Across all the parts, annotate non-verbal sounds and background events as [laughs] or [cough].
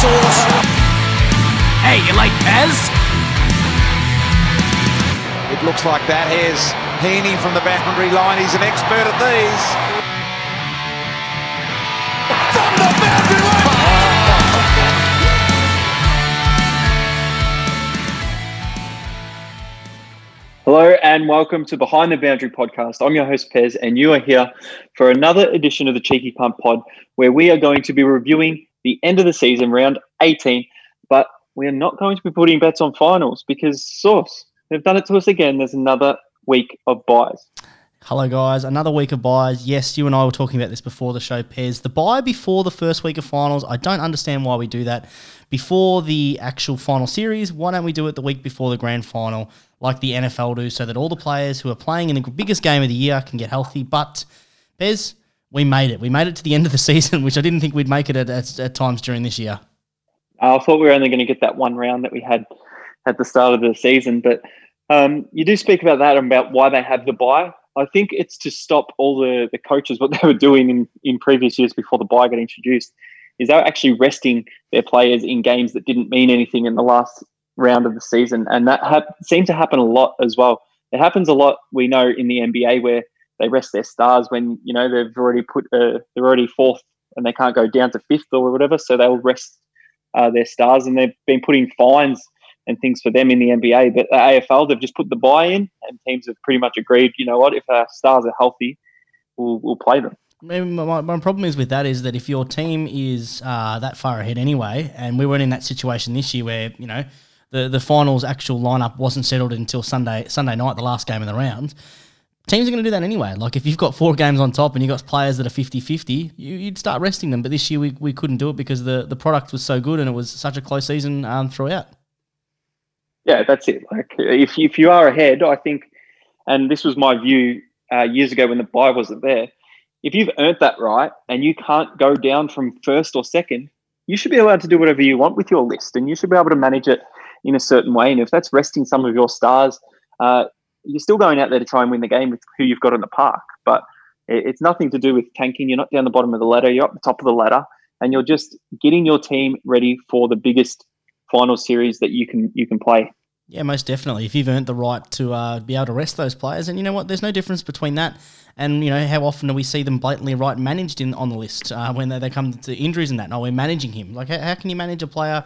sauce. Hey, you like Pez? It looks like that. Here's Heaney from the boundary line. He's an expert at these. From the boundary line. Hello and welcome to Behind the Boundary podcast. I'm your host Pez, and you are here for another edition of the Cheeky Pump Pod, where we are going to be reviewing the end of the season, round 18. But we are not going to be putting bets on finals because Source they've done it to us again. There's another week of buys. Hello, guys. Another week of buys. Yes, you and I were talking about this before the show, Pez. The buy before the first week of finals, I don't understand why we do that. Before the actual final series, why don't we do it the week before the grand final, like the NFL do, so that all the players who are playing in the biggest game of the year can get healthy? But, Pez, we made it. We made it to the end of the [laughs] season, which I didn't think we'd make it at, at, at times during this year. Uh, I thought we were only going to get that one round that we had at the start of the season, but um, you do speak about that and about why they have the buy. I think it's to stop all the, the coaches what they were doing in, in previous years before the buy got introduced. Is they were actually resting their players in games that didn't mean anything in the last round of the season, and that ha- seemed to happen a lot as well. It happens a lot. We know in the NBA where they rest their stars when you know they've already put uh, they're already fourth and they can't go down to fifth or whatever, so they'll rest uh, their stars, and they've been putting fines and things for them in the NBA. But the AFL, they've just put the buy in, and teams have pretty much agreed. You know what? If our stars are healthy, we'll we'll play them. My, my, my problem is with that is that if your team is uh, that far ahead anyway, and we weren't in that situation this year where you know the the finals actual lineup wasn't settled until Sunday Sunday night, the last game of the round. Teams are going to do that anyway. Like if you've got four games on top and you've got players that are 50-50, you, you'd start resting them. But this year we, we couldn't do it because the, the product was so good and it was such a close season um, throughout. Yeah, that's it. Like if if you are ahead, I think, and this was my view uh, years ago when the buy wasn't there. If you've earned that right and you can't go down from first or second, you should be allowed to do whatever you want with your list, and you should be able to manage it in a certain way. And if that's resting some of your stars, uh, you're still going out there to try and win the game with who you've got in the park. But it, it's nothing to do with tanking. You're not down the bottom of the ladder. You're up the top of the ladder, and you're just getting your team ready for the biggest final series that you can you can play. Yeah, most definitely. If you've earned the right to uh, be able to rest those players, and you know what, there's no difference between that and you know how often do we see them blatantly right managed in on the list uh, when they, they come to injuries and that. No, we're managing him. Like, how, how can you manage a player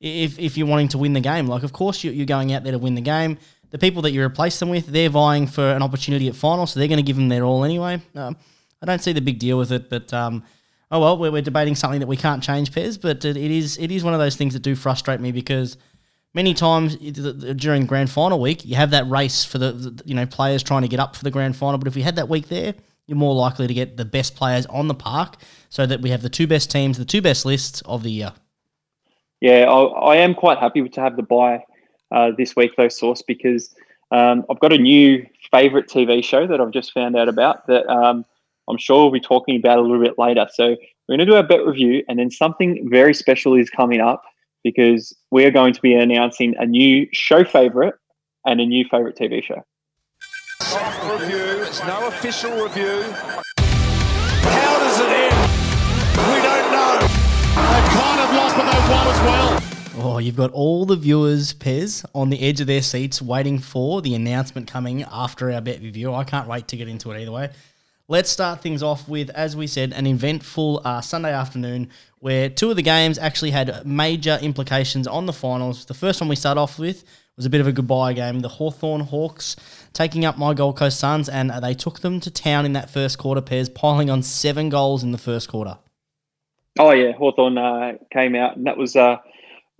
if if you're wanting to win the game? Like, of course you, you're going out there to win the game. The people that you replace them with, they're vying for an opportunity at final, so they're going to give them their all anyway. Um, I don't see the big deal with it, but. Um, Oh well, we're, we're debating something that we can't change, Pez, but it, it is it is one of those things that do frustrate me because many times during grand final week, you have that race for the, the, you know players trying to get up for the grand final. But if we had that week there, you're more likely to get the best players on the park, so that we have the two best teams, the two best lists of the year. Yeah, I, I am quite happy to have the buy uh, this week, though, Source, because um, I've got a new favourite TV show that I've just found out about that um, I'm sure we'll be talking about a little bit later. So we're going to do our bet review, and then something very special is coming up because we are going to be announcing a new show favorite and a new favorite TV show. Review. It's no official review. How does it end? We don't know. They've kind of lost, but they've won as well. Oh, you've got all the viewers, Pez, on the edge of their seats waiting for the announcement coming after our bet review. I can't wait to get into it either way. Let's start things off with, as we said, an eventful uh, Sunday afternoon where two of the games actually had major implications on the finals. The first one we start off with was a bit of a goodbye game. The Hawthorn Hawks taking up my Gold Coast Suns, and they took them to town in that first quarter, Pez, piling on seven goals in the first quarter. Oh yeah, Hawthorn uh, came out, and that was uh,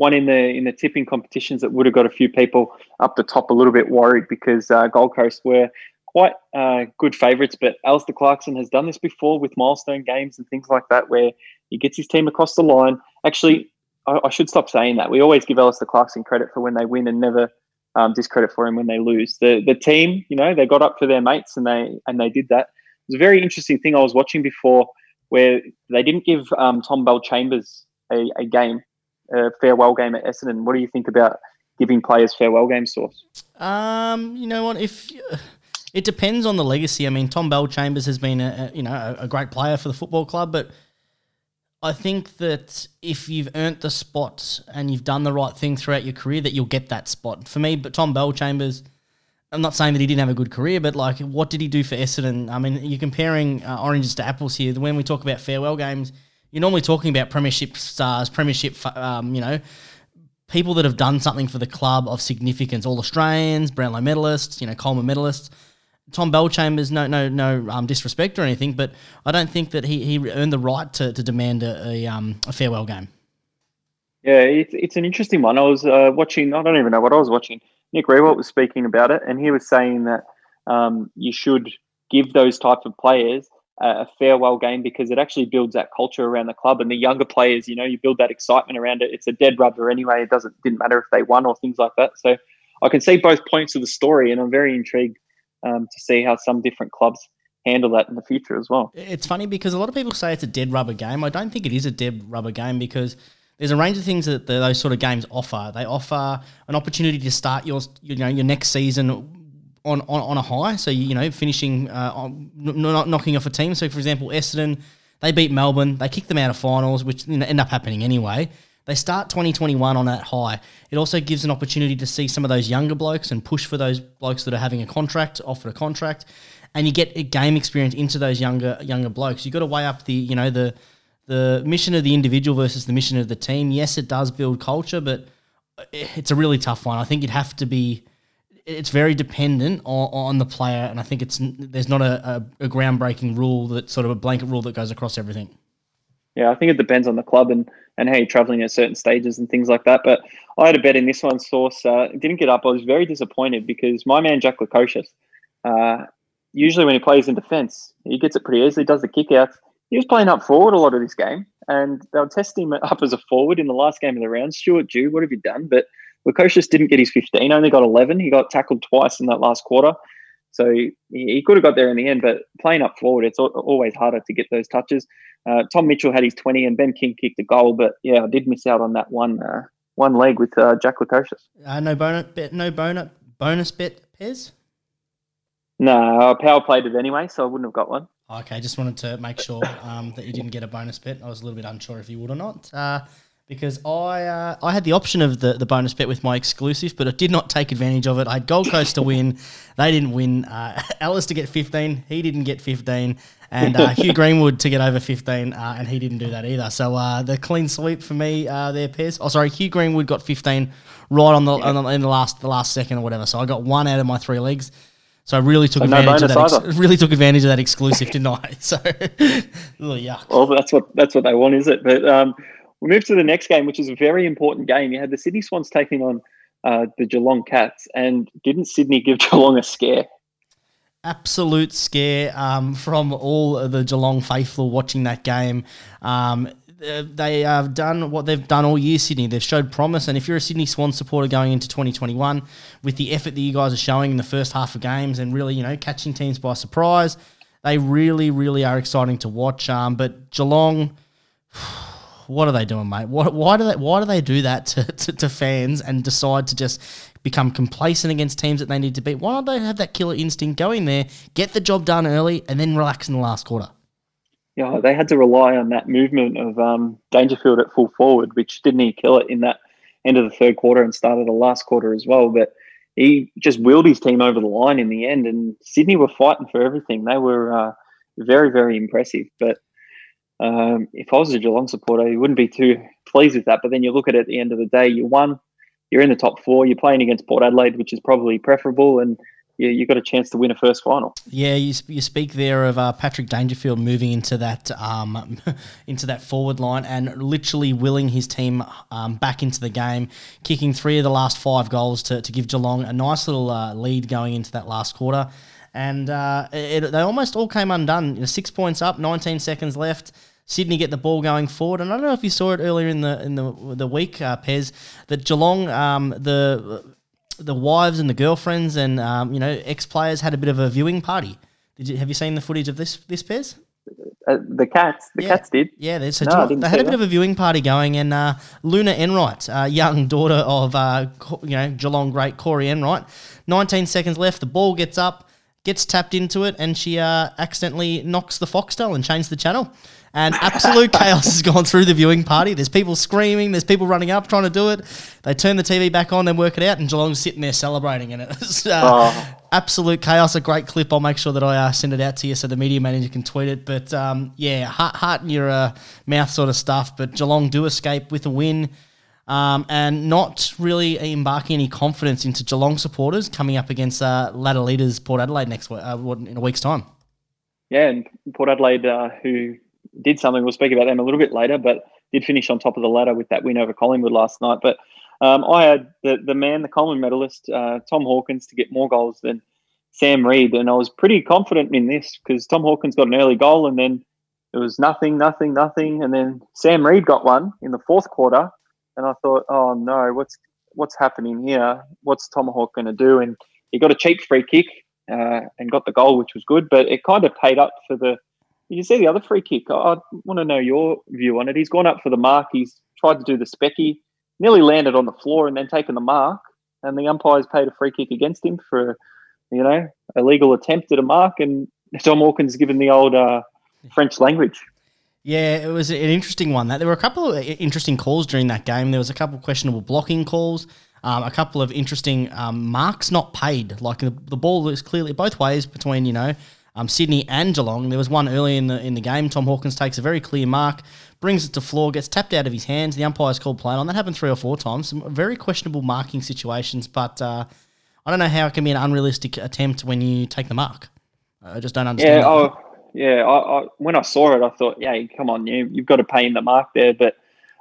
one in the in the tipping competitions that would have got a few people up the top a little bit worried because uh, Gold Coast were quite uh, good favourites. But Alastair Clarkson has done this before with milestone games and things like that, where he gets his team across the line. Actually, I, I should stop saying that. We always give Alastair Clarkson credit for when they win and never um, discredit for him when they lose. The the team, you know, they got up for their mates and they and they did that. It was a very interesting thing I was watching before where they didn't give um, Tom Bellchambers a, a game, a farewell game at Essendon. What do you think about giving players farewell game source? Um, you know what? If it depends on the legacy. I mean, Tom Bellchambers has been a, a you know a, a great player for the football club, but I think that if you've earned the spot and you've done the right thing throughout your career, that you'll get that spot. For me, but Tom Bellchambers, I'm not saying that he didn't have a good career, but like, what did he do for Essendon? I mean, you're comparing uh, oranges to apples here. When we talk about farewell games, you're normally talking about premiership stars, premiership, um, you know, people that have done something for the club of significance. All Australians, Brownlow medalists, you know, Coleman medalists. Tom Bellchambers, no, no, no um, disrespect or anything, but I don't think that he, he earned the right to, to demand a, a, um, a farewell game. Yeah, it's, it's an interesting one. I was uh, watching, I don't even know what I was watching. Nick Riewoldt was speaking about it, and he was saying that um, you should give those type of players a, farewell game because it actually builds that culture around the club. And the younger players, you know, you build that excitement around it. It's a dead rubber anyway. It doesn't didn't matter if they won or things like that. So I can see both points of the story, and I'm very intrigued um, to see how some different clubs handle that in the future as well. It's funny because a lot of people say it's a dead rubber game. I don't think it is a dead rubber game because there's a range of things that those sort of games offer. They offer an opportunity to start your you know your next season on, on, on a high. So you know finishing uh, on, not knocking off a team. So for example, Essendon they beat Melbourne. They kicked them out of finals, which you know, end up happening anyway. They start 2021 on that high. It also gives an opportunity to see some of those younger blokes and push for those blokes that are having a contract, offer a contract, and you get a game experience into those younger younger blokes. You've got to weigh up the you know the the mission of the individual versus the mission of the team. Yes, it does build culture, but it's a really tough one. I think you'd have to be. It's very dependent on, on the player, and I think it's there's not a, a, a groundbreaking rule that sort of a blanket rule that goes across everything. Yeah, I think it depends on the club and, and how you're traveling at certain stages and things like that. But I had a bet in this one, Source. Uh, didn't get up. I was very disappointed because my man, Jack Lukosius, uh, usually when he plays in defence, he gets it pretty easily, does the kickouts. He was playing up forward a lot of this game, and they were testing him up as a forward in the last game of the round. Stuart Dew, what have you done? But Lukosius didn't get his 15, only got 11. He got tackled twice in that last quarter. So he, he could have got there in the end, but playing up forward, it's always harder to get those touches. Uh, Tom Mitchell had his 20 and Ben King kicked a goal, but yeah, I did miss out on that one uh, one leg with uh, Jack Lukosius. Uh, no bonus bet, no bonus bonus bet, Pez? No, I power played it anyway, so I wouldn't have got one. Okay, just wanted to make sure um, that you didn't get a bonus bet. I was a little bit unsure if you would or not. Because I uh, I had the option of the, the bonus bet with my exclusive, but I did not take advantage of it. I had Gold Coast to win, they didn't win. Uh, [laughs] Ellis to get 15, he didn't get 15, and uh, Hugh Greenwood to get over 15, uh, and he didn't do that either. So uh, the clean sweep for me uh, there, Pez. Oh, sorry, Hugh Greenwood got 15 right on the, yeah. on the, in the last the last second or whatever. So I got one out of my three legs. So I really took advantage no of that. Ex- really took advantage of that exclusive, [laughs] didn't I? So, [laughs] oh, yuck. Well, that's what that's what they want, is it? But um, we move to the next game, which is a very important game. You had the Sydney Swans taking on uh, the Geelong Cats, and didn't Sydney give [laughs] Geelong a scare? Absolute scare um, from all the Geelong faithful watching that game. Um, they have done what they've done all year, Sydney. They've showed promise, and if you're a Sydney Swan supporter going into 2021, with the effort that you guys are showing in the first half of games, and really, you know, catching teams by surprise, they really, really are exciting to watch. Um, but Geelong [sighs] what are they doing, mate? What, why do they why do they do that to, to, to, fans and decide to just become complacent against teams that they need to beat? Why don't they have that killer instinct? Go in there, get the job done early, and then relax in the last quarter. Yeah, they had to rely on that movement of um, Dangerfield at full forward, which didn't he kill it in that end of the third quarter and started the last quarter as well. But he just willed his team over the line in the end, and Sydney were fighting for everything. They were uh, very, very impressive. But um, if I was a Geelong supporter, you wouldn't be too pleased with that. But then you look at it at the end of the day, you won, you're in the top four, you're playing against Port Adelaide, which is probably preferable, and you, you got a chance to win a first final. Yeah, you, you speak there of uh, Patrick Dangerfield moving into that um, [laughs] into that forward line and literally willing his team um, back into the game, kicking three of the last five goals to, to give Geelong a nice little uh, lead going into that last quarter. And uh, it, they almost all came undone. You know, six points up, 19 seconds left. Sydney get the ball going forward. And I don't know if you saw it earlier in the in the the week, uh, Pez, that Geelong, um, the the wives and the girlfriends and um, you know ex players had a bit of a viewing party. Did you have you seen the footage of this this Pez? Uh, the cats, the yeah. cats did. Yeah, they, so no, they had a bit that. of a viewing party going, and uh, Luna Enright, uh, young daughter of uh, you know Geelong great Corey Enright, 19 seconds left. The ball gets up. Gets tapped into it, and she uh, accidentally knocks the Foxtel and changes the channel. And absolute [laughs] chaos has gone through the viewing party. There's people screaming, there's people running up trying to do it. They turn the TV back on and work it out, and Geelong's sitting there celebrating. And it [laughs] uh, Oh. absolute chaos. A great clip. I'll make sure that I uh, send it out to you so the media manager can tweet it. But um, yeah, heart, heart in your uh, mouth sort of stuff. But Geelong do escape with a win. Um, and not really embarking any confidence into Geelong supporters coming up against uh, ladder leaders Port Adelaide next uh, in a week's time. Yeah, and Port Adelaide, uh, who did something, we'll speak about them a little bit later, but did finish on top of the ladder with that win over Collingwood last night. But um, I had the, the man, the Coleman medalist, uh, Tom Hawkins, to get more goals than Sam Reid. And I was pretty confident in this because Tom Hawkins got an early goal and then it was nothing, nothing, nothing. And then Sam Reid got one in the fourth quarter. And I thought, oh no, what's what's happening here? What's Tomahawk going to do? And he got a cheap free kick uh, and got the goal, which was good. But it kind of paid up for the. Did you see the other free kick? I, I want to know your view on it. He's gone up for the mark. He's tried to do the specky, nearly landed on the floor, and then taken the mark. And the umpires paid a free kick against him for, you know, a legal attempt at a mark. And Tom Hawkins given the old uh, French language. Yeah, it was an interesting one. That there were a couple of interesting calls during that game. There was a couple of questionable blocking calls, um, a couple of interesting um, marks not paid. Like the, the ball was clearly both ways between you know um, Sydney and Geelong. There was one early in the in the game. Tom Hawkins takes a very clear mark, brings it to floor, gets tapped out of his hands. The umpire's called play on. That happened three or four times. Some very questionable marking situations, but uh, I don't know how it can be an unrealistic attempt when you take the mark. I just don't understand. Yeah, yeah. I, I, when I saw it, I thought, yeah, come on, you, you've got to pay him the mark there. But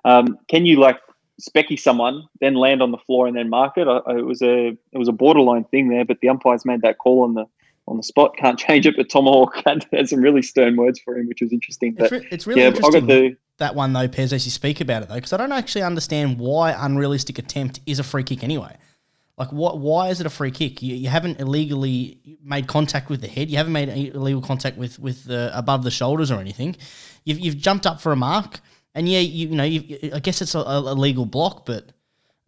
um, can you like specky someone, then land on the floor and then mark it? I, it was a it was a borderline thing there, but the umpires made that call on the on the spot. Can't change it. But Tomahawk [laughs] had, had some really stern words for him, which was interesting. It's, re- it's really yeah, I interesting. got the that one though, Pez, as you speak about it though, because I don't actually understand why unrealistic attempt is a free kick anyway. Like, what? Why is it a free kick? You, you haven't illegally made contact with the head. You haven't made illegal contact with with the above the shoulders or anything. You've, you've jumped up for a mark, and yeah, you, you know, I guess it's a, a legal block, but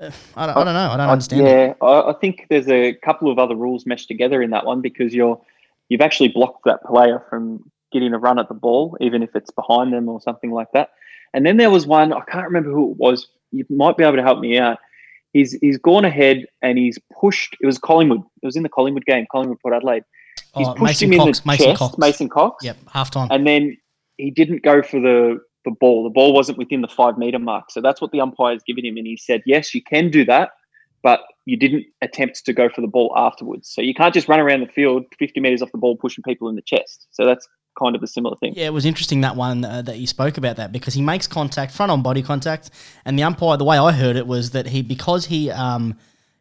uh, I, don't, I don't know. I don't understand. Yeah, I, I think there's a couple of other rules meshed together in that one because you're you've actually blocked that player from getting a run at the ball, even if it's behind them or something like that. And then there was one I can't remember who it was. You might be able to help me out. He's he's gone ahead and he's pushed. It was Collingwood. It was in the Collingwood game, Collingwood Port Adelaide. He's Oh, pushed Mason him Cox, in the Mason chest, Cox. Mason Cox. Yep, half time. And then he didn't go for the the ball. The ball wasn't within the five meter mark. So that's what the umpire's given him. And he said, yes, you can do that, but you didn't attempt to go for the ball afterwards. So you can't just run around the field 50 meters off the ball pushing people in the chest. So that's kind of a similar thing. Yeah, it was interesting that one uh, that you spoke about that because he makes contact, front on body contact, and the umpire. The way I heard it was that he because he um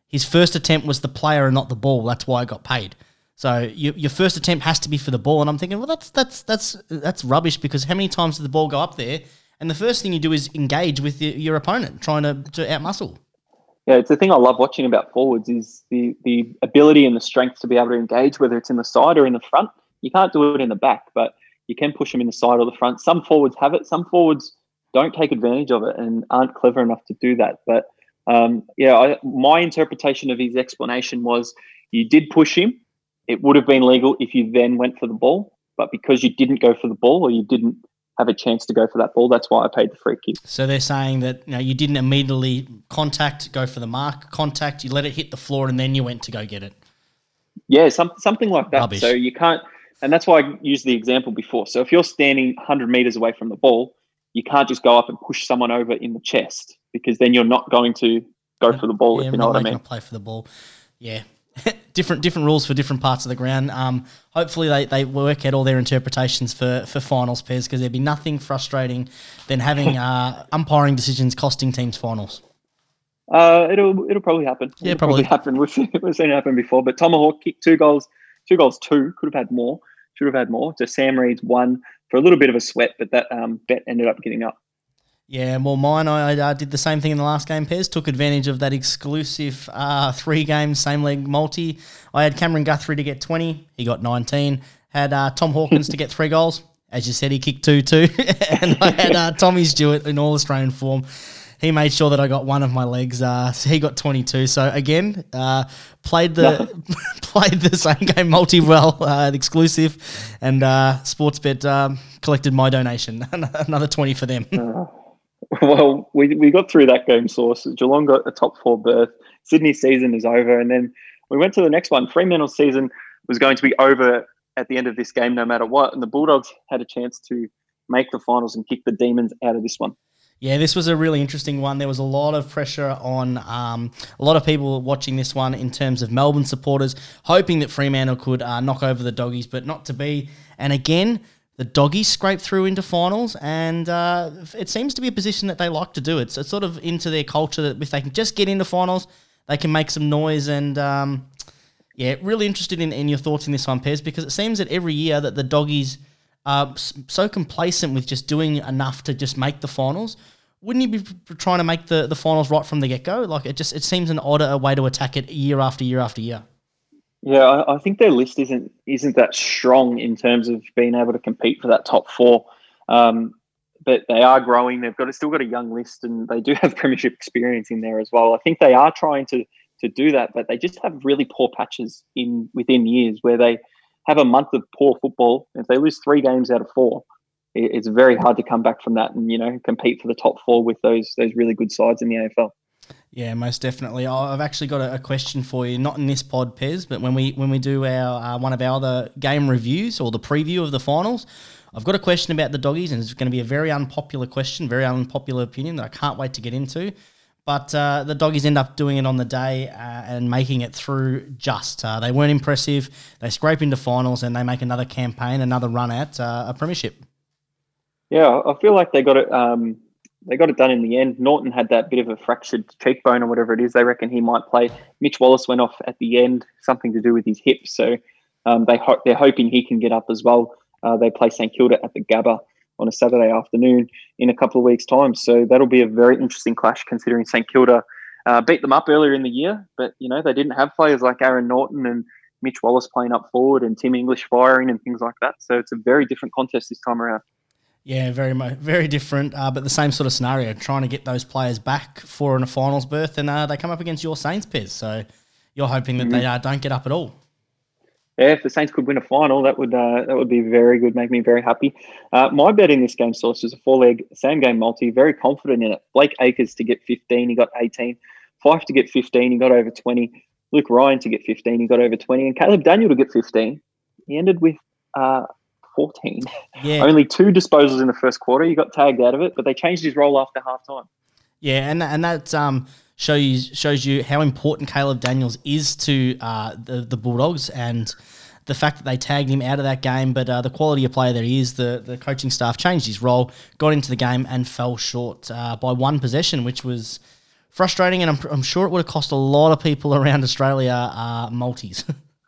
his first attempt was the player and not the ball. That's why I got paid. So you, your first attempt has to be for the ball, and I'm thinking, well, that's that's that's that's rubbish because how many times did the ball go up there? And the first thing you do is engage with your, your opponent, trying to to outmuscle. Yeah, it's the thing I love watching about forwards is the the ability and the strength to be able to engage, whether it's in the side or in the front. You can't do it in the back, but you can push them in the side or the front. Some forwards have it. Some forwards don't take advantage of it and aren't clever enough to do that. But um, yeah, I, my interpretation of his explanation was you did push him. It would have been legal if you then went for the ball, but because you didn't go for the ball or you didn't have a chance to go for that ball, that's why I paid the free kick. So they're saying that you know you didn't immediately contact, go for the mark, contact, you let it hit the floor, and then you went to go get it. Yeah, some, something like that. Rubbish. So you can't, and that's why I used the example before. So if you're standing 100 meters away from the ball, you can't just go up and push someone over in the chest because then you're not going to go for the ball, Yeah, if you know not what I mean. play for the ball. Yeah. [laughs] different different rules for different parts of the ground. Um, hopefully they, they work out all their interpretations for, for finals pairs because there'd be nothing frustrating than having [laughs] uh, umpiring decisions costing teams finals. Uh, it'll it'll probably happen. Yeah, it'll probably. [laughs] happen. We've we've seen it happen before. But Tomahawk kicked two goals, two goals, two could have had more. Should have had more. So Sam Reid's won for a little bit of a sweat, but that um, bet ended up getting up. Yeah, well, mine, I, I did the same thing in the last game, Pez. Took advantage of that exclusive uh, three game, same leg multi. I had Cameron Guthrie to get 20. He got 19. Had uh, Tom Hawkins to get three goals. As you said, he kicked two, too. [laughs] and I had uh, Tommy Stewart in all Australian form. He made sure that I got one of my legs. Uh, so he got 22. So again, uh, played the [laughs] [laughs] played the same game multi well, uh, exclusive, and uh, Sportsbet um, collected my donation. [laughs] Another 20 for them. well, we, we got through that game source. Geelong got a top four berth. Sydney season is over, and then we went to the next one. Fremantle's season was going to be over at the end of this game, no matter what, and the Bulldogs had a chance to make the finals and kick the Demons out of this one. Yeah, this was a really interesting one. There was a lot of pressure on um, a lot of people watching this one in terms of Melbourne supporters, hoping that Fremantle could uh, knock over the doggies, but not to be. And again, the doggies scraped through into finals, and uh, it seems to be a position that they like to do. It's, it's sort of into their culture that if they can just get into finals, they can make some noise. And um, yeah, really interested in, in your thoughts in this one, Pez, because it seems that every year that the doggies are so complacent with just doing enough to just make the finals. Wouldn't you be trying to make the, the finals right from the get go? Like it just it seems an odder way to attack it year after year after year. Yeah, I, I, think their list isn't isn't that strong in terms of being able to compete for that top four. Um, but they are growing. They've got still got a young list, and they do [laughs] have premiership experience in there as well. I think they are trying to to do that, but they just have really poor patches in within years where they have a month of poor football. If they lose three games out of four, it's very hard to come back from that and you know compete for the top four with those those really good sides in the AFL. Yeah, most definitely. I've actually got a, question for you, not in this pod, Pez, but when we when we do our uh, one of our other game reviews or the preview of the finals, I've got a question about the doggies, and it's going to be a very unpopular question, very unpopular opinion that I can't wait to get into. But uh, the doggies end up doing it on the day uh, and making it through just. Uh, they weren't impressive. They scrape into finals and they make another campaign, another run at uh, a premiership. Yeah, I feel like they got it. Um, they got it done in the end. Naughton had that bit of a fractured cheekbone or whatever it is. They reckon he might play. Mitch Wallis went off at the end, something to do with his hip. So um, they ho- they're hoping he can get up as well. Uh, they play St Kilda at the Gabba on a Saturday afternoon in a couple of weeks' time. So that'll be a very interesting clash, considering St Kilda uh, beat them up earlier in the year, but you know they didn't have players like Aaron Naughton and Mitch Wallis playing up forward and Tim English firing and things like that. So it's a very different contest this time around. Yeah, very very different, uh, but the same sort of scenario, trying to get those players back for a finals berth, and uh, they come up against your Saints, Pez. So you're hoping that mm-hmm. they uh, don't get up at all. Yeah, if the Saints could win a final, that would uh, that would be very good, make me very happy. Uh, my bet in this game source is a four leg same game multi. Very confident in it. Blake Acres to get 15, he got 18. Fyfe to get 15, he got over 20. Luke Ryan to get 15, he got over 20, and Caleb Daniel to get 15. He ended with uh, 14. Yeah. Only two disposals in the first quarter. He got tagged out of it, but they changed his role after half time. Yeah, and and that um, shows shows you how important Caleb Daniels is to uh, the the Bulldogs and the fact that they tagged him out of that game, but uh, the quality of player that he is, the, the coaching staff changed his role, got into the game, and fell short uh, by one possession, which was frustrating. And I'm, I'm sure it would have cost a lot of people around Australia uh, multis.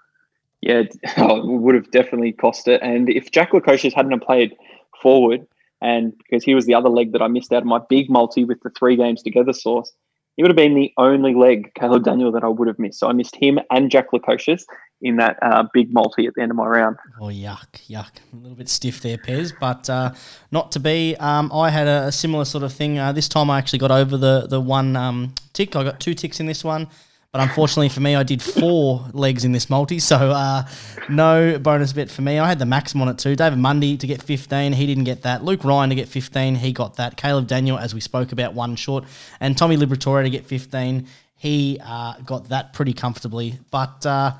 [laughs] yeah, [laughs] oh, it would have definitely cost it. And if Jack Lukosius hadn't played forward, and because he was the other leg that I missed out of my big multi with the three games together source, he would have been the only leg, Caleb Daniel, that I would have missed. So I missed him and Jack Lukosius in that uh, big multi at the end of my round. Oh, yuck, yuck. A little bit stiff there, Pez, but uh, not to be. Um, I had a, a, similar sort of thing. Uh, this time I actually got over the, the one um, tick. I got two ticks in this one. But unfortunately for me, I did four legs in this multi, so uh, no bonus bet for me. I had the maximum on it too. David Mundy to get 15, he didn't get that. Luke Ryan to get 15, he got that. Caleb Daniel, as we spoke about, one short. And Tommy Liberatore to get 15, he uh, got that pretty comfortably. But uh,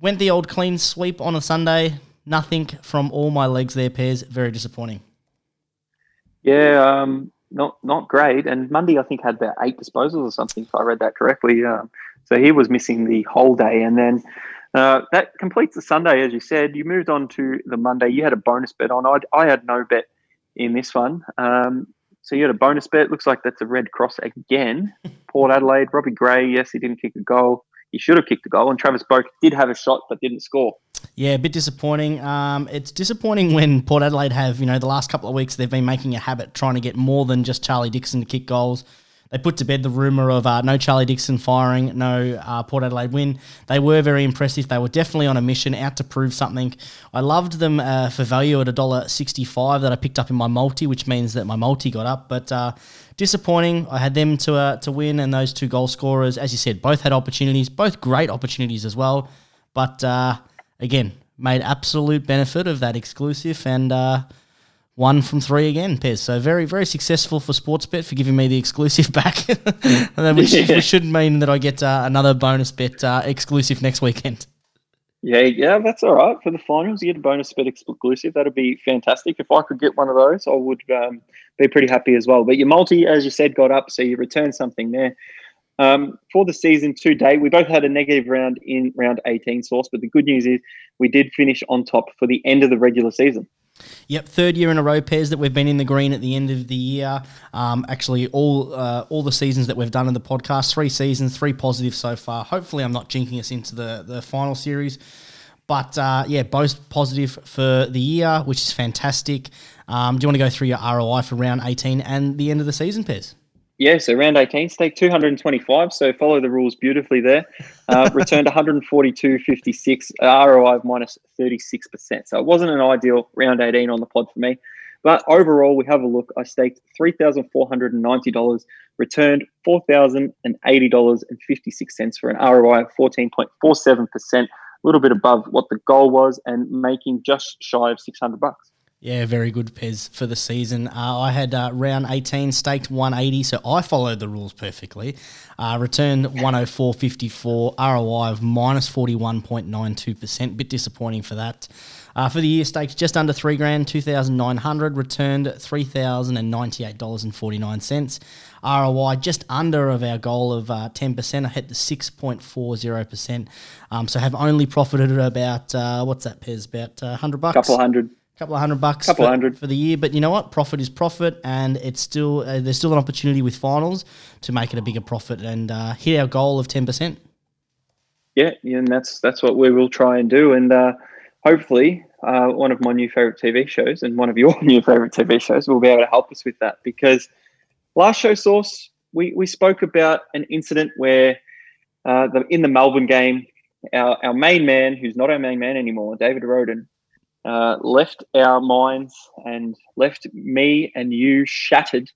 went the old clean sweep on a Sunday. Nothing from all my legs there, pairs. Very disappointing. Yeah, um, not not great. And Mundy, I think, had about eight disposals or something, if I read that correctly. Um, so he was missing the whole day. And then uh, that completes the Sunday, as you said. You moved on to the Monday. You had a bonus bet on. I'd, I had no bet in this one. Um, so you had a bonus bet. Looks like that's a red cross again. [laughs] Port Adelaide, Robbie Gray. Yes, he didn't kick a goal. He should have kicked a goal. And Travis Boak did have a shot but didn't score. Yeah, a bit disappointing. Um, it's disappointing when Port Adelaide have, you know, the last couple of weeks they've been making a habit trying to get more than just Charlie Dixon to kick goals. They put to bed the rumor of uh, no Charlie Dixon firing, no uh, Port Adelaide win. They were very impressive. They were definitely on a mission, out to prove something. I loved them uh, for value at $1.65 that I picked up in my multi, which means that my multi got up. But uh, disappointing. I had them to uh, to win, and those two goal scorers, as you said, both had opportunities, both great opportunities as well. But uh, again, made absolute benefit of that exclusive and one from three again, Pez. So very, very successful for Sportsbet for giving me the exclusive [laughs] back, [laughs] which, yeah. which, should mean that I get uh, another bonus bet uh, exclusive next weekend. Yeah, yeah, that's all right for the finals. You get a bonus bet exclusive. That'd be fantastic. If I could get one of those, I would um, be pretty happy as well. But your multi, as you said, got up, so you returned something there. Um, for the season to date, we both had a negative round in round 18 source, but the good news is we did finish on top for the end of the regular season. Yep, third year in a row, Pez that we've been in the green at the end of the year. Um, actually, all uh, all the seasons that we've done in the podcast, three seasons, three positives so far. Hopefully, I'm not jinking us into the the final series, but uh, yeah, both positive for the year, which is fantastic. Um, do you want to go through your ROI for round 18 and the end of the season, Pez? Yeah, so round 18, stake 225. So follow the rules beautifully there. Uh, [laughs] returned 142.56, ROI of minus 36%. So it wasn't an ideal round 18 on the pod for me. But overall, we have a look. I staked $3,490, returned $4,080.56 for an ROI of 14.47%, a little bit above what the goal was, and making just shy of 600 bucks. Yeah, very good Pez for the season. Uh, I had uh, round 18 staked 180, so I followed the rules perfectly. Uh, returned 104.54, ROI of minus 41.92%. Bit disappointing for that. Uh, for the year, staked just under three grand, 2,900, returned $3,098.49. ROI just under of our goal of uh, 10%. I hit the 6.40%. Um, so have only profited about, uh, what's that, Pez? About 100 bucks? A couple hundred couple of hundred bucks couple for, hundred. for the year. But you know what? Profit is profit, and it's still uh, there's still an opportunity with finals to make it a bigger profit and uh, hit our goal of ten percent. Yeah, yeah, and that's that's what we will try and do, and uh, hopefully, uh, one of my new favorite TV shows and one of your [laughs] new favorite TV shows will be able to help us with that because last show source we we spoke about an incident where uh, the, in the Melbourne game. Our, our main man, who's not our main man anymore, David Roden, uh, left our minds and left me and you shattered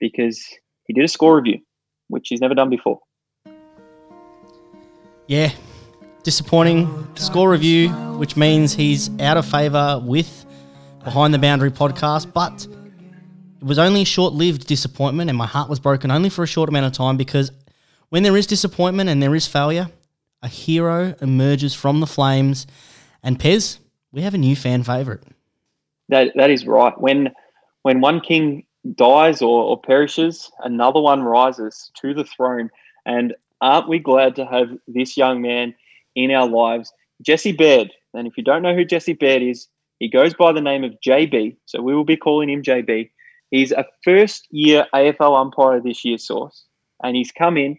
because he did a score review, which he's never done before. Yeah, disappointing score review, which means he's out of favour with Behind the Boundary podcast, but it was only a short lived disappointment, and my heart was broken only for a short amount of time because when there is disappointment and there is failure, a hero emerges from the flames. And Pez, we have a new fan favorite. That that is right. When when one king dies or, or perishes, another one rises to the throne. And aren't we glad to have this young man in our lives, Jesse Baird? And if you don't know who Jesse Baird is, he goes by the name of JB. So we will be calling him JB. He's a first year AFL umpire this year, Source. And he's come in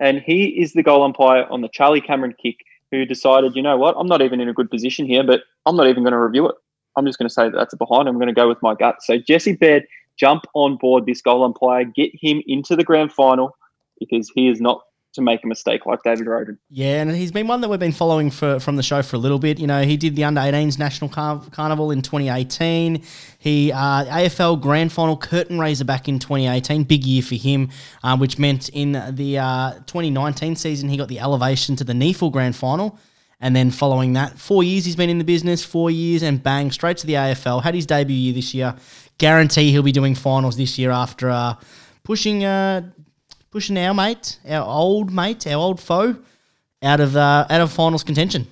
and he is the goal umpire on the Charlie Cameron kick who decided, you know what, I'm not even in a good position here, but I'm not even going to review it. I'm just going to say that that's a behind. I'm going to go with my gut. So Jesse Baird, jump on board this goal umpire, get him into the grand final because he is not to make a mistake like David Roden. Yeah, and he's been one that we've been following for from the show for a little bit. You know, he did the under 18s national Car- carnival in 2018. He uh, AFL grand final curtain raiser back in 2018. Big year for him, uh, which meant in the uh, 2019 season he got the elevation to the NEAFL grand final. And then following that, four years he's been in the business, four years, and bang, straight to the AFL. Had his debut year this year. Guarantee he'll be doing finals this year after uh, pushing uh, pushing our mate, our old mate, our old foe, out of uh, out of finals contention.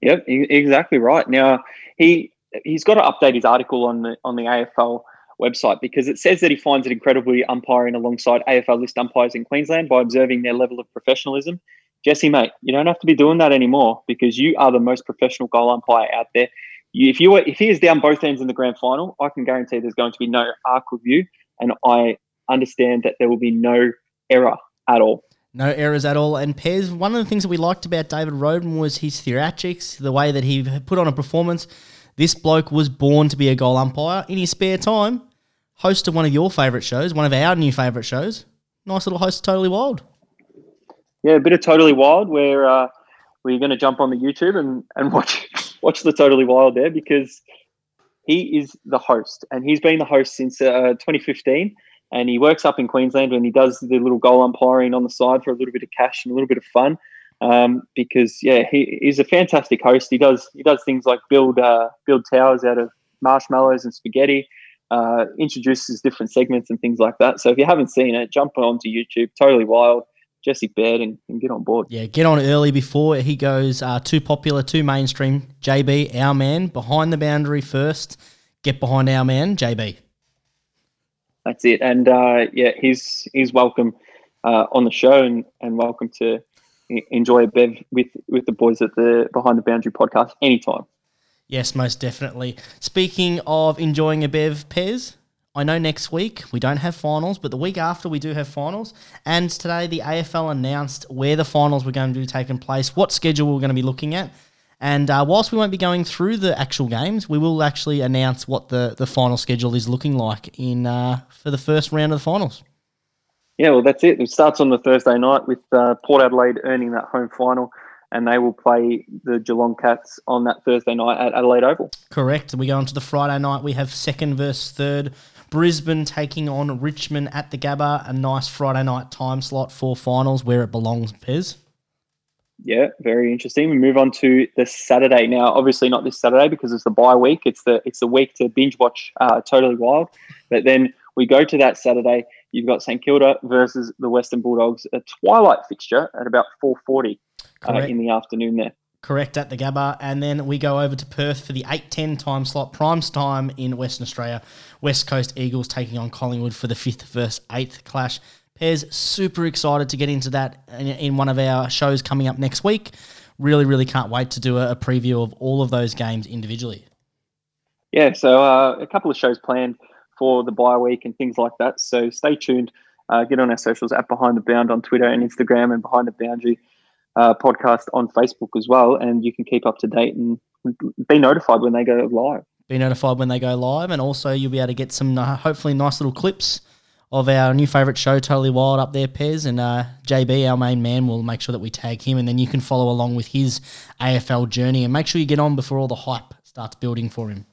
Yep, exactly right. Now he he's got to update his article on the on the AFL website because it says that he finds it incredibly umpiring alongside AFL list umpires in Queensland by observing their level of professionalism. Jesse, mate, you don't have to be doing that anymore because you are the most professional goal umpire out there. You, if you were, if he is down both ends in the grand final, I can guarantee there's going to be no ARC review, and I understand that there will be no error at all. No errors at all. And Pez, one of the things that we liked about David Roden was his theatrics, the way that he put on a performance. This bloke was born to be a goal umpire. In his spare time, host of one of your favourite shows, one of our new favourite shows, nice little host, totally wild. Yeah, a bit of Totally Wild where uh, we're going to jump on the YouTube and, and [laughs] watch watch the Totally Wild there because he is the host and he's been the host since uh, 2015 and he works up in Queensland and he does the little goal umpiring on the side for a little bit of cash and a little bit of fun. Um, because yeah, he is a fantastic host. He does he does things like build uh, build towers out of marshmallows and spaghetti. Uh, introduces different segments and things like that. So if you haven't seen it, jump onto YouTube. Totally wild. Jesse Baird and, and get on board. Yeah, get on early before he goes uh, too popular, too mainstream. JB, our man, behind the boundary first. Get behind our man, JB. That's it. And uh, yeah, he's he's welcome uh, on the show and, and welcome to enjoy a bev with with the boys at the Behind the Boundary podcast anytime. Yes, most definitely. Speaking of enjoying a bev, Pez, I know next week we don't have finals, but the week after we do have finals. And today the AFL announced where the finals were going to be taking place, what schedule we're going to be looking at. And uh, whilst we won't be going through the actual games, we will actually announce what the, the final schedule is looking like in uh, for the first round of the finals. Yeah, well, that's it. It starts on the Thursday night with uh, Port Adelaide earning that home final and they will play the Geelong Cats on that Thursday night at Adelaide Oval. Correct. We go on to the Friday night. We have second versus third. Brisbane taking on Richmond at the Gabba. A nice Friday night time slot for finals where it belongs, Pez. Yeah, very interesting. We move on to the Saturday now. Obviously, not this Saturday because it's the bye week. It's the it's the week to binge watch uh, Totally Wild. But then we go to that Saturday. You've got St Kilda versus the Western Bulldogs, a twilight fixture at about four forty uh, in the afternoon there. Correct at the Gabba, and then we go over to Perth for the eight ten time slot, prime time in Western Australia. West Coast Eagles taking on Collingwood for the fifth versus eighth clash. Pairs super excited to get into that in, in one of our shows coming up next week. Really, really can't wait to do a, a preview of all of those games individually. Yeah, so uh, a couple of shows planned for the bye week and things like that. So stay tuned. Uh, get on our socials at Behind the Bound on Twitter and Instagram and Behind the Boundary uh, podcast on Facebook as well, and you can keep up to date and be notified when they go live. Be notified when they go live, and also you'll be able to get some uh, hopefully nice little clips of our new favourite show, Totally Wild, up there, Pez. And uh, JB, our main man, will make sure that we tag him, and then you can follow along with his AFL journey. And make sure you get on before all the hype starts building for him.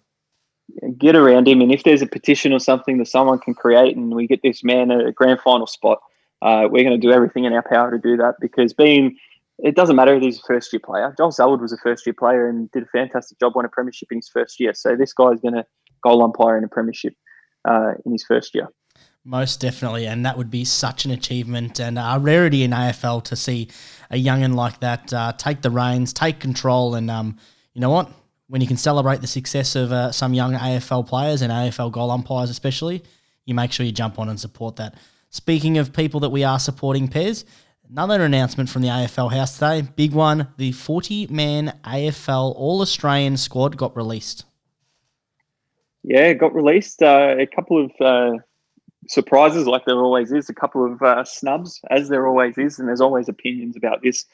Get around him, and if there's a petition or something that someone can create, and we get this man a grand final spot, uh, we're going to do everything in our power to do that because being it doesn't matter if he's a first year player. Joel Selwood was a first year player and did a fantastic job, won a premiership in his first year. So this guy's going to goal umpire in a premiership uh, in his first year. Most definitely, and that would be such an achievement and a rarity in AFL to see a youngin like that uh, take the reins, take control, and um, you know what? When you can celebrate the success of uh, some young AFL players and AFL goal umpires, especially, you make sure you jump on and support that. Speaking of people that we are supporting, Pez, Another announcement from the AFL House today, big one. The 40 man AFL All Australian squad got released. Yeah, got released. Uh, a couple of uh, surprises, like there always is, a couple of uh, snubs, as there always is, and there's always opinions about this,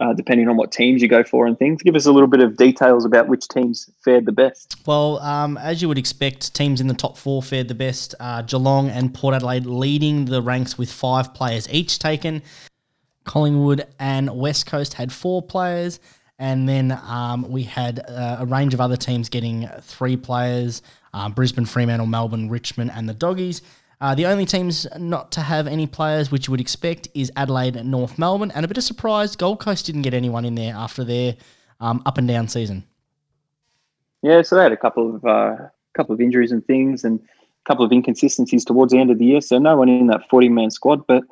uh, depending on what teams you go for and things. Give us a little bit of details about which teams fared the best. Well, um, as you would expect, teams in the top four fared the best. Uh, Geelong and Port Adelaide leading the ranks with five players each taken. Collingwood and West Coast had four players, and then um, we had uh, a range of other teams getting three players um, Brisbane, Fremantle, Melbourne, Richmond, and the Doggies. Uh, the only teams not to have any players, which you would expect, is Adelaide and North Melbourne. And a bit of surprise, Gold Coast didn't get anyone in there after their um, up and down season. Yeah, so they had a couple of uh, couple of injuries and things, and a couple of inconsistencies towards the end of the year. So no one in that forty man squad, but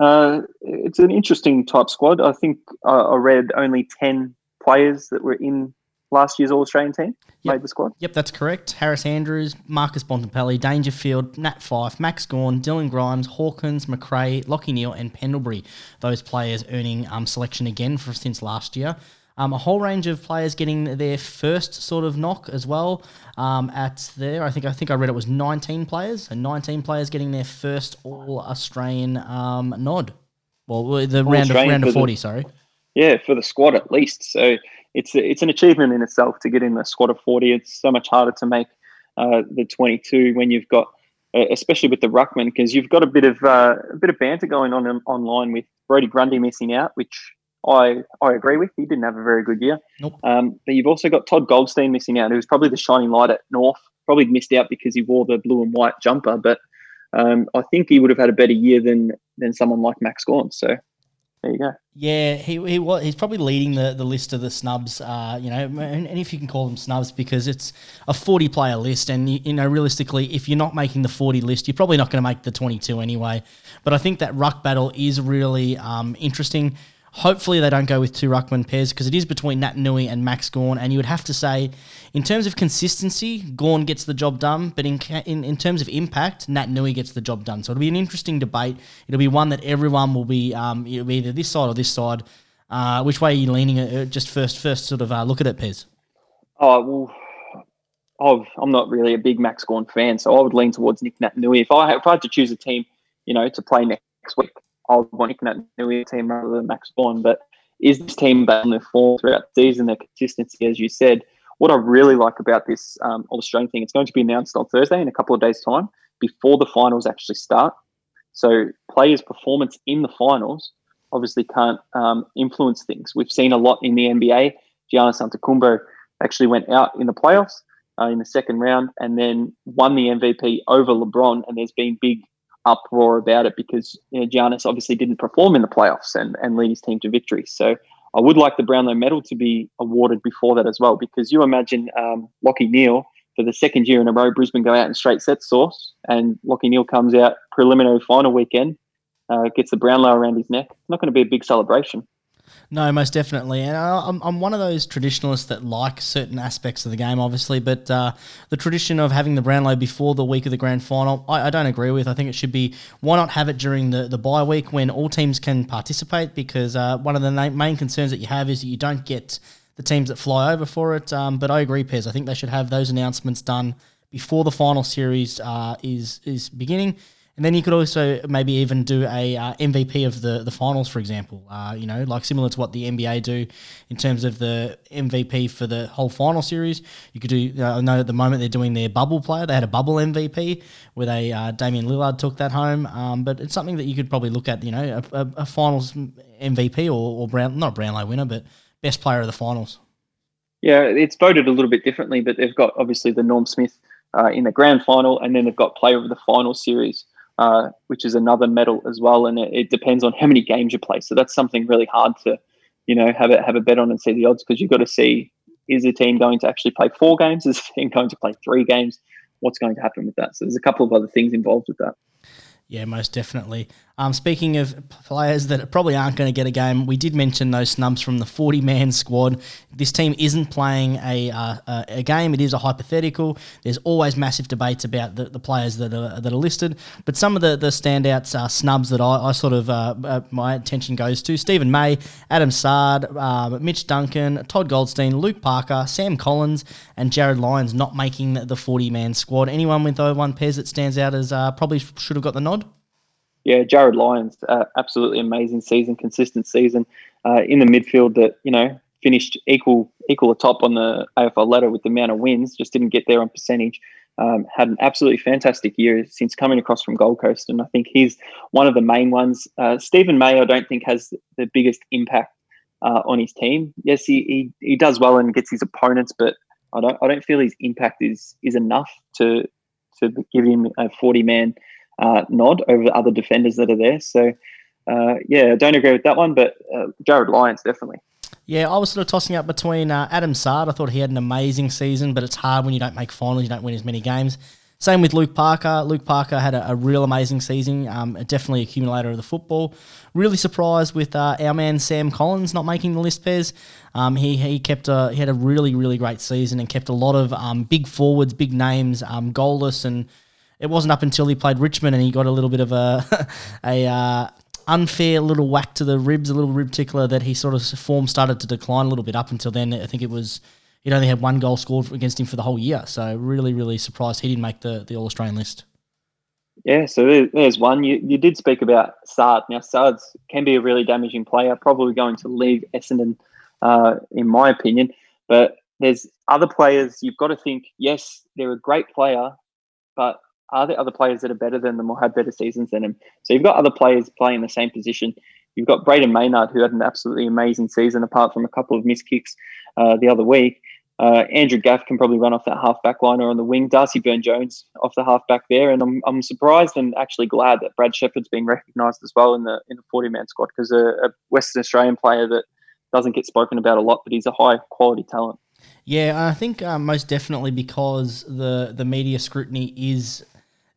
uh, it's an interesting type squad. I think I read only 10 players that were in last year's All Australian team yep. made the squad. Yep, that's correct. Harris Andrews, Marcus Bontempelli, Dangerfield, Nat Fyfe, Max Gawn, Dylan Grimes, Hawkins, Macrae, Lachie Neale, and Pendlebury. Those players earning um, selection again for since last year. Um, a whole range of players getting their first sort of knock as well. Um, at there, I think I think I read it was 19 players, and 19 players getting their first All Australian um, nod. Well, the All round of round of 40, the, sorry. Yeah, for the squad at least. So it's it's an achievement in itself to get in the squad of 40. It's so much harder to make uh, the 22 when you've got especially with the ruckman, because you've got a bit of uh, a bit of banter going on online with Brodie Grundy missing out, which I I agree with. He didn't have a very good year. Nope. Um, but you've also got Todd Goldstein missing out, who's probably the shining light at North. Probably missed out because he wore the blue and white jumper, but um, I think he would have had a better year than than someone like Max Gawn. So there you go. Yeah, he he he's probably leading the, the list of the snubs. Uh, you know, and, and, if you can call them snubs because it's a forty player list, and you, you, know realistically, if you're not making the forty list, you're probably not going to make the twenty two anyway. But I think that ruck battle is really um, interesting. Hopefully, they don't go with two ruckman pairs because it is between Naitanui and Max Gawn. And you would have to say, in terms of consistency, Gawn gets the job done. But in, in, in terms of impact, Naitanui gets the job done. So it'll be an interesting debate. It'll be one that everyone will be, um, it'll be either this side or this side. Uh, which way are you leaning? Uh, just first, first sort of uh, look at it, Pez. Oh well, i am not really a big Max Gawn fan, so I would lean towards Nick Naitanui. If I if I had to choose a team, you know, to play next week, I want Nick Naitanui team rather than Max Gawn. But is this team on their form throughout the season, their consistency, as you said? What I really like about this um, All Australian thing, it's going to be announced on Thursday in a couple of days' time before the finals actually start. So players' performance in the finals obviously can't um, influence things. We've seen a lot in the NBA. Giannis Antetokounmpo actually went out in the playoffs uh, in the second round and then won the MVP over LeBron. And there's been big uproar about it because you know, Giannis obviously didn't perform in the playoffs and, and lead his team to victory. So I would like the Brownlow medal to be awarded before that as well, because you imagine um, Lachie Neale for the second year in a row, Brisbane go out in straight set source, and Lachie Neale comes out preliminary final weekend, uh, gets the Brownlow around his neck. It's not going to be a big celebration. No, most definitely, and I'm, I'm one of those traditionalists that like certain aspects of the game, obviously, but uh, the tradition of having the Brownlow before the week of the grand final, I, I, don't agree with. I think it should be why not have it during the the bye week when all teams can participate? Because uh, one of the main concerns that you have is that you don't get the teams that fly over for it. Um, but I agree, Pez. I think they should have those announcements done before the final series uh, is is beginning and then you could also maybe even do a uh, MVP of the, the finals, for example. Uh, you know, like similar to what the NBA do in terms of the MVP for the whole final series. You could do. I know at the moment they're doing their bubble player. They had a bubble MVP where they uh, Damian Lillard took that home. Um, but it's something that you could probably look at. You know, a, a, a finals MVP or, or Brown, not Brownlow winner, but best player of the finals. Yeah, it's voted a little bit differently, but they've got obviously the Norm Smith uh, in the grand final, and then they've got player of the final series uh, which is another medal as well. And it, it, depends on how many games you play. So that's something really hard to, you know, have a have a bet on and see the odds because you've got to see is the team going to actually play four games? [laughs] Is the team going to play three games? What's going to happen with that? So there's a couple of other things involved with that. Yeah, most definitely. Um, speaking of players that probably aren't going to get a game, we did mention those snubs from the 40 man squad. This team isn't playing a, uh, a game, it is a hypothetical. There's always massive debates about the, the players that are, that are listed, but some of the, the standouts are snubs that I, I sort of, uh, uh, my attention goes to Stephen May, Adam Saad, uh, Mitch Duncan, Todd Goldstein, Luke Parker, Sam Collins, and Jarryd Lyons not making the 40 man squad. Anyone with one pairs that stands out as uh, probably should have got the nod? Yeah, Jarryd Lyons, uh, absolutely amazing season, consistent season uh, in the midfield that you know finished equal equal atop on the AFL ladder with the amount of wins, just didn't get there on percentage. Um, had an absolutely fantastic year since coming across from Gold Coast, and I think he's one of the main ones. Uh, Steven May, I don't think has the biggest impact uh, on his team. Yes, he, he he does well and gets his opponents, but I don't I don't feel his impact is is enough to to give him a forty man uh, nod over the other defenders that are there. So, uh, yeah, I don't agree with that one, but uh, Jarryd Lyons definitely. Yeah, I was sort of tossing up between uh, Adam Saad. I thought he had an amazing season, but it's hard when you don't make finals, you don't win as many games. Same with Luke Parker. Luke Parker had a, a real amazing season, um, definitely accumulator of the football. Really surprised with uh, our man Sam Collins not making the list, Pez. Um, he he kept a, he had a really really great season and kept a lot of um, big forwards, big names, um, goalless and it wasn't up until he played Richmond and he got a little bit of a [laughs] a uh, unfair little whack to the ribs, a little rib tickler that he sort of form started to decline a little bit. Up until then, I think it was he'd only had one goal scored against him for the whole year. So really, really surprised he didn't make the the All Australian list. Yeah, so there's one. You, you did speak about Saad. Now, Saad can be a really damaging player, probably going to leave Essendon, uh, in my opinion. But there's other players you've got to think, yes, they're a great player, but are there other players that are better than them or have better seasons than him? So you've got other players playing the same position. You've got Brayden Maynard, who had an absolutely amazing season, apart from a couple of missed kicks uh, the other week. Uh, Andrew Gaff can probably run off that half back line or on the wing. Darcy Byrne Jones off the half back there, and I'm, I'm surprised and actually glad that Brad Sheppard's been recognised as well in the in the 40 man squad because a, a Western Australian player that doesn't get spoken about a lot, but he's a high quality talent. Yeah, I think uh, most definitely because the the media scrutiny is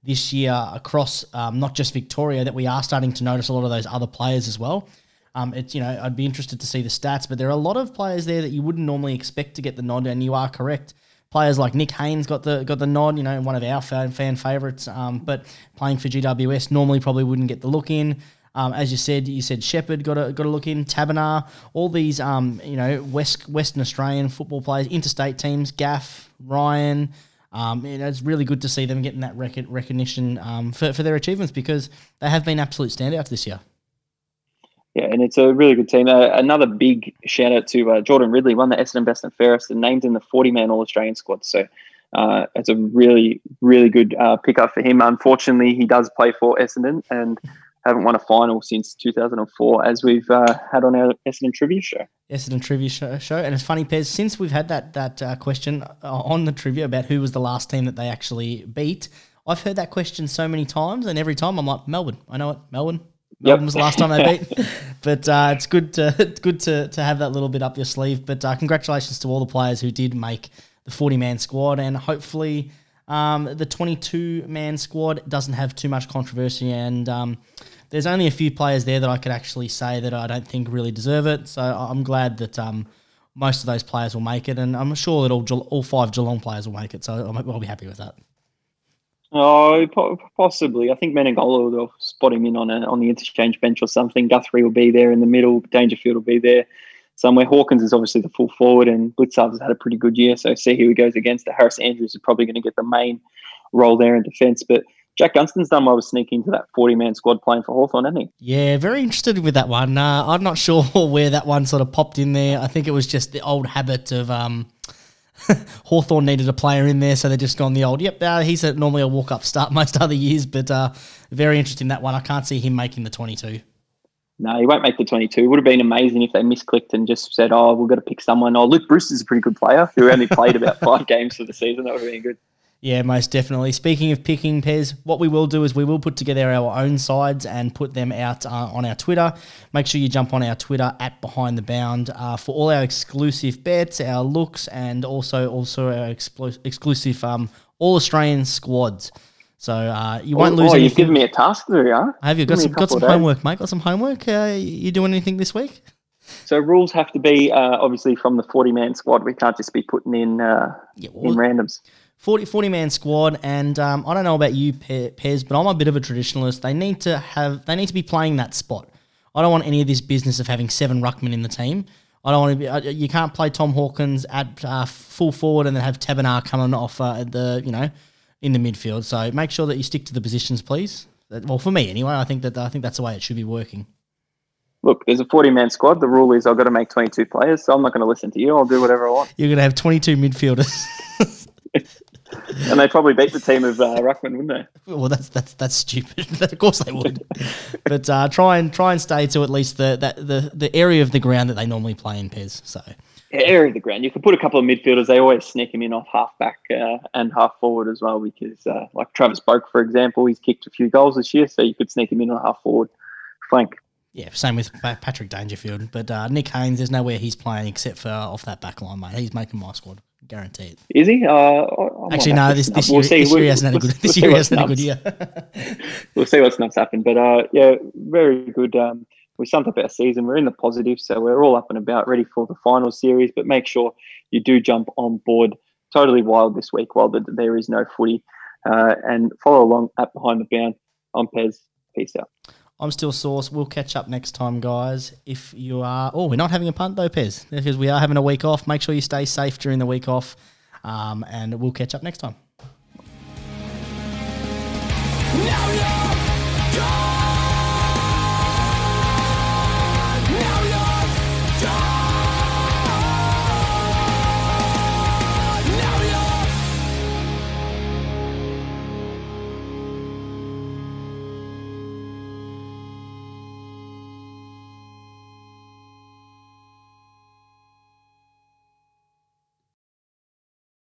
this year across um, not just Victoria that we are starting to notice a lot of those other players as well. Um, it's you know I'd be interested to see the stats, but there are a lot of players there that you wouldn't normally expect to get the nod, and you are correct. Players like Nick Haynes got the got the nod, you know, one of our fan, fan favorites. Um, but playing for GWS normally probably wouldn't get the look in. Um, as you said, you said Sheppard got a got a look in, Taberner, all these um, you know West Western Australian football players, interstate teams, Gaff, Ryan. Um, it's really good to see them getting that rec- recognition um, for, for their achievements because they have been absolute standouts this year. Yeah, and it's a really good team. Uh, another big shout out to uh, Jordan Ridley, won the Essendon Best and Fairest and named in the 40 man All Australian squad. So uh, it's a really, really good uh, pickup for him. Unfortunately, he does play for Essendon and haven't won a final since 2004, as we've uh, had on our Essendon Trivia show. Essendon Trivia show, show. and it's funny, Pez, since we've had that that uh, question on the trivia about who was the last team that they actually beat, I've heard that question so many times, and every time I'm like, Melbourne. I know it, Melbourne. Melbourne yep. was the last time they beat. [laughs] but uh, it's good to it's [laughs] good to, to have that little bit up your sleeve. But uh, congratulations to all the players who did make the 40 man squad, and hopefully um, the 22 man squad doesn't have too much controversy. And um, there's only a few players there that I could actually say that I don't think really deserve it. So I'm glad that um, most of those players will make it, and I'm sure that all all five Geelong players will make it. So I'll be happy with that. Oh, possibly. I think Menegola will spot him in on a, on the interchange bench or something. Guthrie will be there in the middle. Dangerfield will be there somewhere. Hawkins is obviously the full forward, and Blicavs has had a pretty good year. So see who he goes against. The Harris Andrews is probably going to get the main role there in defence, but. Jack Gunston's done well with sneaking into that 40 man squad playing for Hawthorn, hasn't he? Yeah, very interested with that one. Uh, I'm not sure [laughs] where that one sort of popped in there. I think it was just the old habit of um, [laughs] Hawthorn needed a player in there, so they just gone the old, yep, uh, he's a, normally a walk up start [laughs] most other years, but uh, very interesting that one. I can't see him making the 22. No, he won't make the 22. It would have been amazing if they misclicked and just said, oh, we've got to pick someone. Oh, Luke Breust is a pretty good player who only played about [laughs] five games for the season. That would have been good. Yeah, most definitely. Speaking of picking Pez, what we will do is we will put together our own sides and put them out uh, on our Twitter. Make sure you jump on our Twitter at Behind the Bound uh, for all our exclusive bets, our looks, and also also our exclusive um, All Australian squads. So uh, you won't oh, lose. Oh, anything. you've given me a task to do, huh? Have you got some got some homework, mate? Got some homework? Uh, you doing anything this week? So rules have to be uh, obviously from the forty man squad. We can't just be putting in uh, yeah, well, in randoms. 40, 40 man squad, and um, I don't know about you, Pez, but I'm a bit of a traditionalist. They need to have, they need to be playing that spot. I don't want any of this business of having seven ruckmen in the team. I don't want to be. You can't play Tom Hawkins at uh, full forward and then have Taberner coming off uh, at the you know in the midfield. So make sure that you stick to the positions, please. Well, for me anyway, I think that I think that's the way it should be working. Look, there's a 40 man squad. The rule is I've got to make 22 players, so I'm not going to listen to you. I'll do whatever I want. You're going to have 22 midfielders. [laughs] and they probably beat the team of uh, Ruckman, wouldn't they? Well, that's that's that's stupid. [laughs] of course they would. but uh, try and try and stay to at least the that the the area of the ground that they normally play in Pez. So area of the ground. You could put a couple of midfielders. They always sneak him in off half back uh, and half forward as well. Because uh, like Travis Boak, for example, he's kicked a few goals this year, so you could sneak him in on half forward flank. Yeah, same with Patrick Dangerfield. But uh, Nick Haynes, there's nowhere he's playing except for off that back line, mate. He's making my squad. Guarantee it. Is he? Uh, Actually, no. This, this, we'll year, this year hasn't had a good. This we'll year hasn't had a good year. [laughs] we'll see what's nuts happen, but uh, yeah, very good. Um, we summed up our season. We're in the positive, so we're all up and about, ready for the final series. But make sure you do jump on board. Totally wild this week while the, there is no footy, uh, and follow along at behind the bound. I'm Pez. Peace out. I'm still Sauce. We'll catch up next time, guys. If you are, oh, we're not having a punt though, Pez, because we are having a week off. Make sure you stay safe during the week off, um, and we'll catch up next time. No, no!